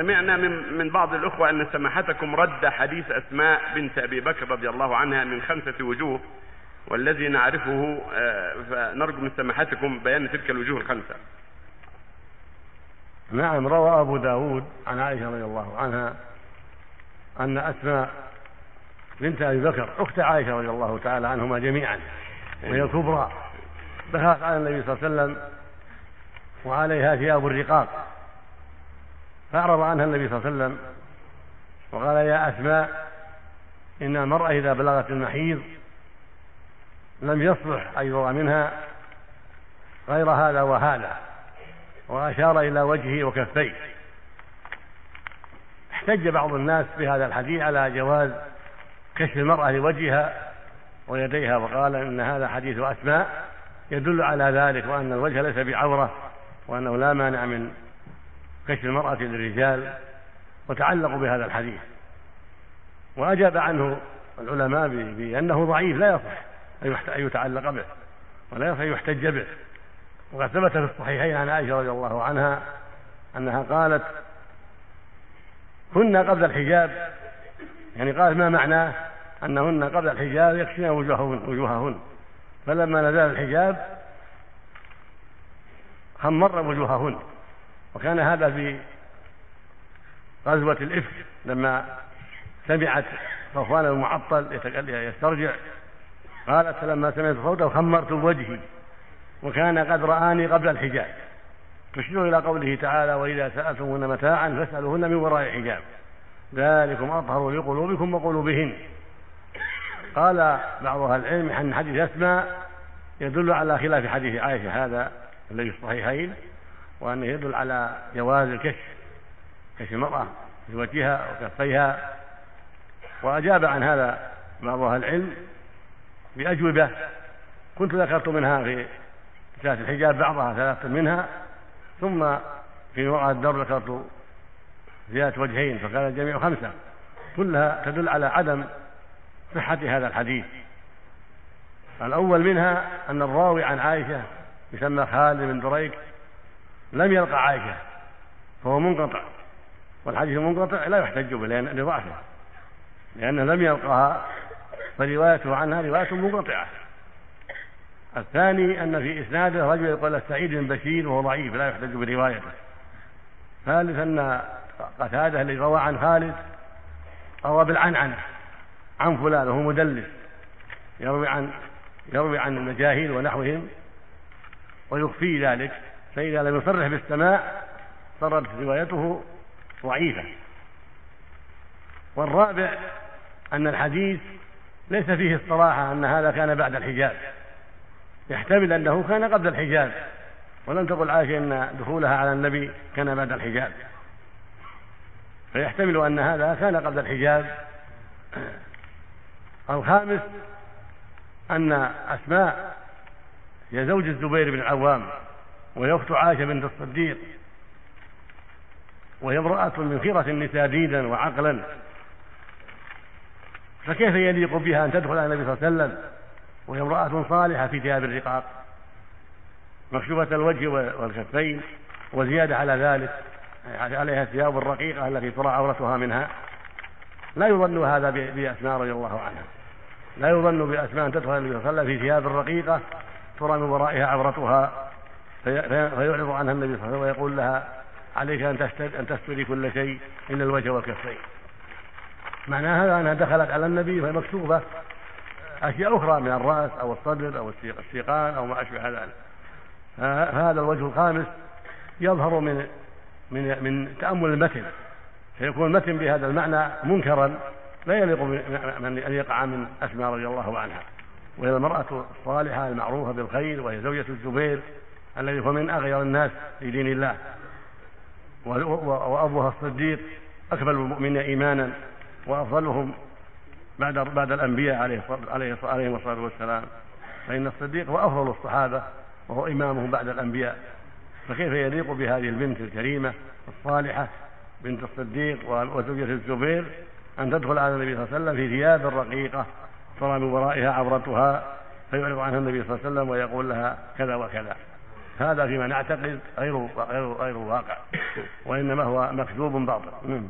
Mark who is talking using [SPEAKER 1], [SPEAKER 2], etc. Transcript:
[SPEAKER 1] سمعنا من من بعض الأخوة أن سماحتكم رد حديث أسماء بنت أبي بكر رضي الله عنها من خمسة وجوه والذي نعرفه آه، فنرجو من سماحتكم بيان تلك الوجوه الخمسة.
[SPEAKER 2] نعم روى أبو داود عن عائشة رضي الله عنها أن أسماء بنت أبي بكر أخت عائشة رضي الله تعالى عنهما جميعا وهي الكبرى دخلت على النبي صلى الله عليه وسلم وعليها ثياب الرقاق فأعرض عنها النبي صلى الله عليه وسلم وقال يا أسماء إن المرأة إذا بلغت المحيض لم يصلح أن يرى منها غير هذا وهذا وأشار إلى وجهه وكفيه. احتج بعض الناس بهذا الحديث على جواز كشف المرأة لوجهها ويديها وقال إن هذا حديث أسماء يدل على ذلك وأن الوجه ليس بعورة وأنه لا مانع من كشف المرأة للرجال وتعلقوا بهذا الحديث. وأجاب عنه العلماء بأنه ضعيف لا يصح أن يتعلق به ولا يصح أن يحتج به. وقد ثبت في الصحيحين عن عائشة رضي الله عنها أنها قالت كنا قبل الحجاب. يعني قالت ما معناه أنهن قبل الحجاب يكشفن وجوههن, وجوههن؟ فلما نزل الحجاب خمر وجوههن وكان هذا في غزوة الإفك لما سمعت صفوان المعطل يسترجع قالت لما سمعت صوته خمرت وجهي وكان قد رآني قبل الحجاب تشير إلى قوله تعالى وإذا سألتمون متاعا فاسألوهن من وراء حجاب. ذلكم أطهر لقلوبكم وقلوبهن. قال بعض أهل العلم أن حديث أسماء يدل على خلاف حديث عائشة هذا الذي في الصحيحين. وأنه يدل على جواز الكشف كشف المرأة في وجهها وكفيها. وأجاب عن هذا بعض أهل العلم بأجوبة. كنت ذكرت منها في كتاب الحجاب بعضها ثلاثة منها ثم في وقع الدر ذكرت زيادة وجهين فكان الجميع خمسة. كلها تدل على عدم صحة هذا الحديث. الأول منها أن الراوي عن عائشة يسمى خالد بن دريك لم يلقى عائشة فهو منقطع. والحديث المنقطع لا يحتج به لأن لضعفه لأنه لم يلقها فروايته عنها رواية منقطعة. الثاني أن في إسناده رجل يقول سعيد بن بشير وهو ضعيف لا يحتج بروايته. ثالث أن قتادة الذي روى عن خالد روى بالعنعنة عن فلان وهو مدلس يروي عن يروي عن المجاهيل ونحوهم ويخفي ذلك. فإذا لم يصرح بالسماع صارت روايته ضعيفة. والرابع أن الحديث ليس فيه الصراحة أن هذا كان بعد الحجاب يحتمل أنه كان قبل الحجاب ولم تقل عائشة أن دخولها على النبي كان بعد الحجاب فيحتمل أن هذا كان قبل الحجاب الخامس أن أسماء هي زوج الزبير بن العوام. وهي أخت عائشة بنت الصديق وهي امرأة من خيرة النساء دينا وعقلا فكيف يليق بها أن تدخل على النبي صلى الله عليه وسلم وهي امرأة صالحة في ثياب الرقاق؟ مكشوفة الوجه والكفين وزيادة على ذلك عليها الثياب الرقيقة التي ترى عورتها منها. لا يظن هذا بأسماء رضي الله عنها. لا يظن بأسماء أن تدخل النبي صلى الله عليه وسلم في ثياب رقيقة ترى من ورائها عورتها. فيعرض عنها النبي صلى الله عليه وسلم ويقول لها عليك أن أن تستري كل شيء الا الوجه والكفين. معنى هذا أنها دخلت على النبي وهي مكتوبة أشياء أخرى من الرأس أو الصدر أو السيقان أو ما أشبه ذلك. هذا الوجه الخامس يظهر من من من تأمل المتن فيكون المتن بهذا المعنى منكرا لا يليق من ان يقع من أسماء رضي الله عنها وهي المرأة الصالحة المعروفة بالخير وهي زوجة الزبير الذي هو من أغير الناس في دين الله. وأبوها الصديق أكمل المؤمنين إيمانا وأفضلهم بعد بعد الأنبياء عليه عليه عليهم الصلاة والسلام. فإن الصديق هو أفضل الصحابة وهو إمامهم بعد الأنبياء. فكيف يليق بهذه البنت الكريمة الصالحة بنت الصديق وزوجة الزبير أن تدخل على النبي صلى الله عليه وسلم في ثياب رقيقة ترى من ورائها عورتها فيعرض عنها النبي صلى الله عليه وسلم ويقول لها كذا وكذا. هذا فيما نعتقد غير غير غير واقع وإنما هو مكذوب باطل.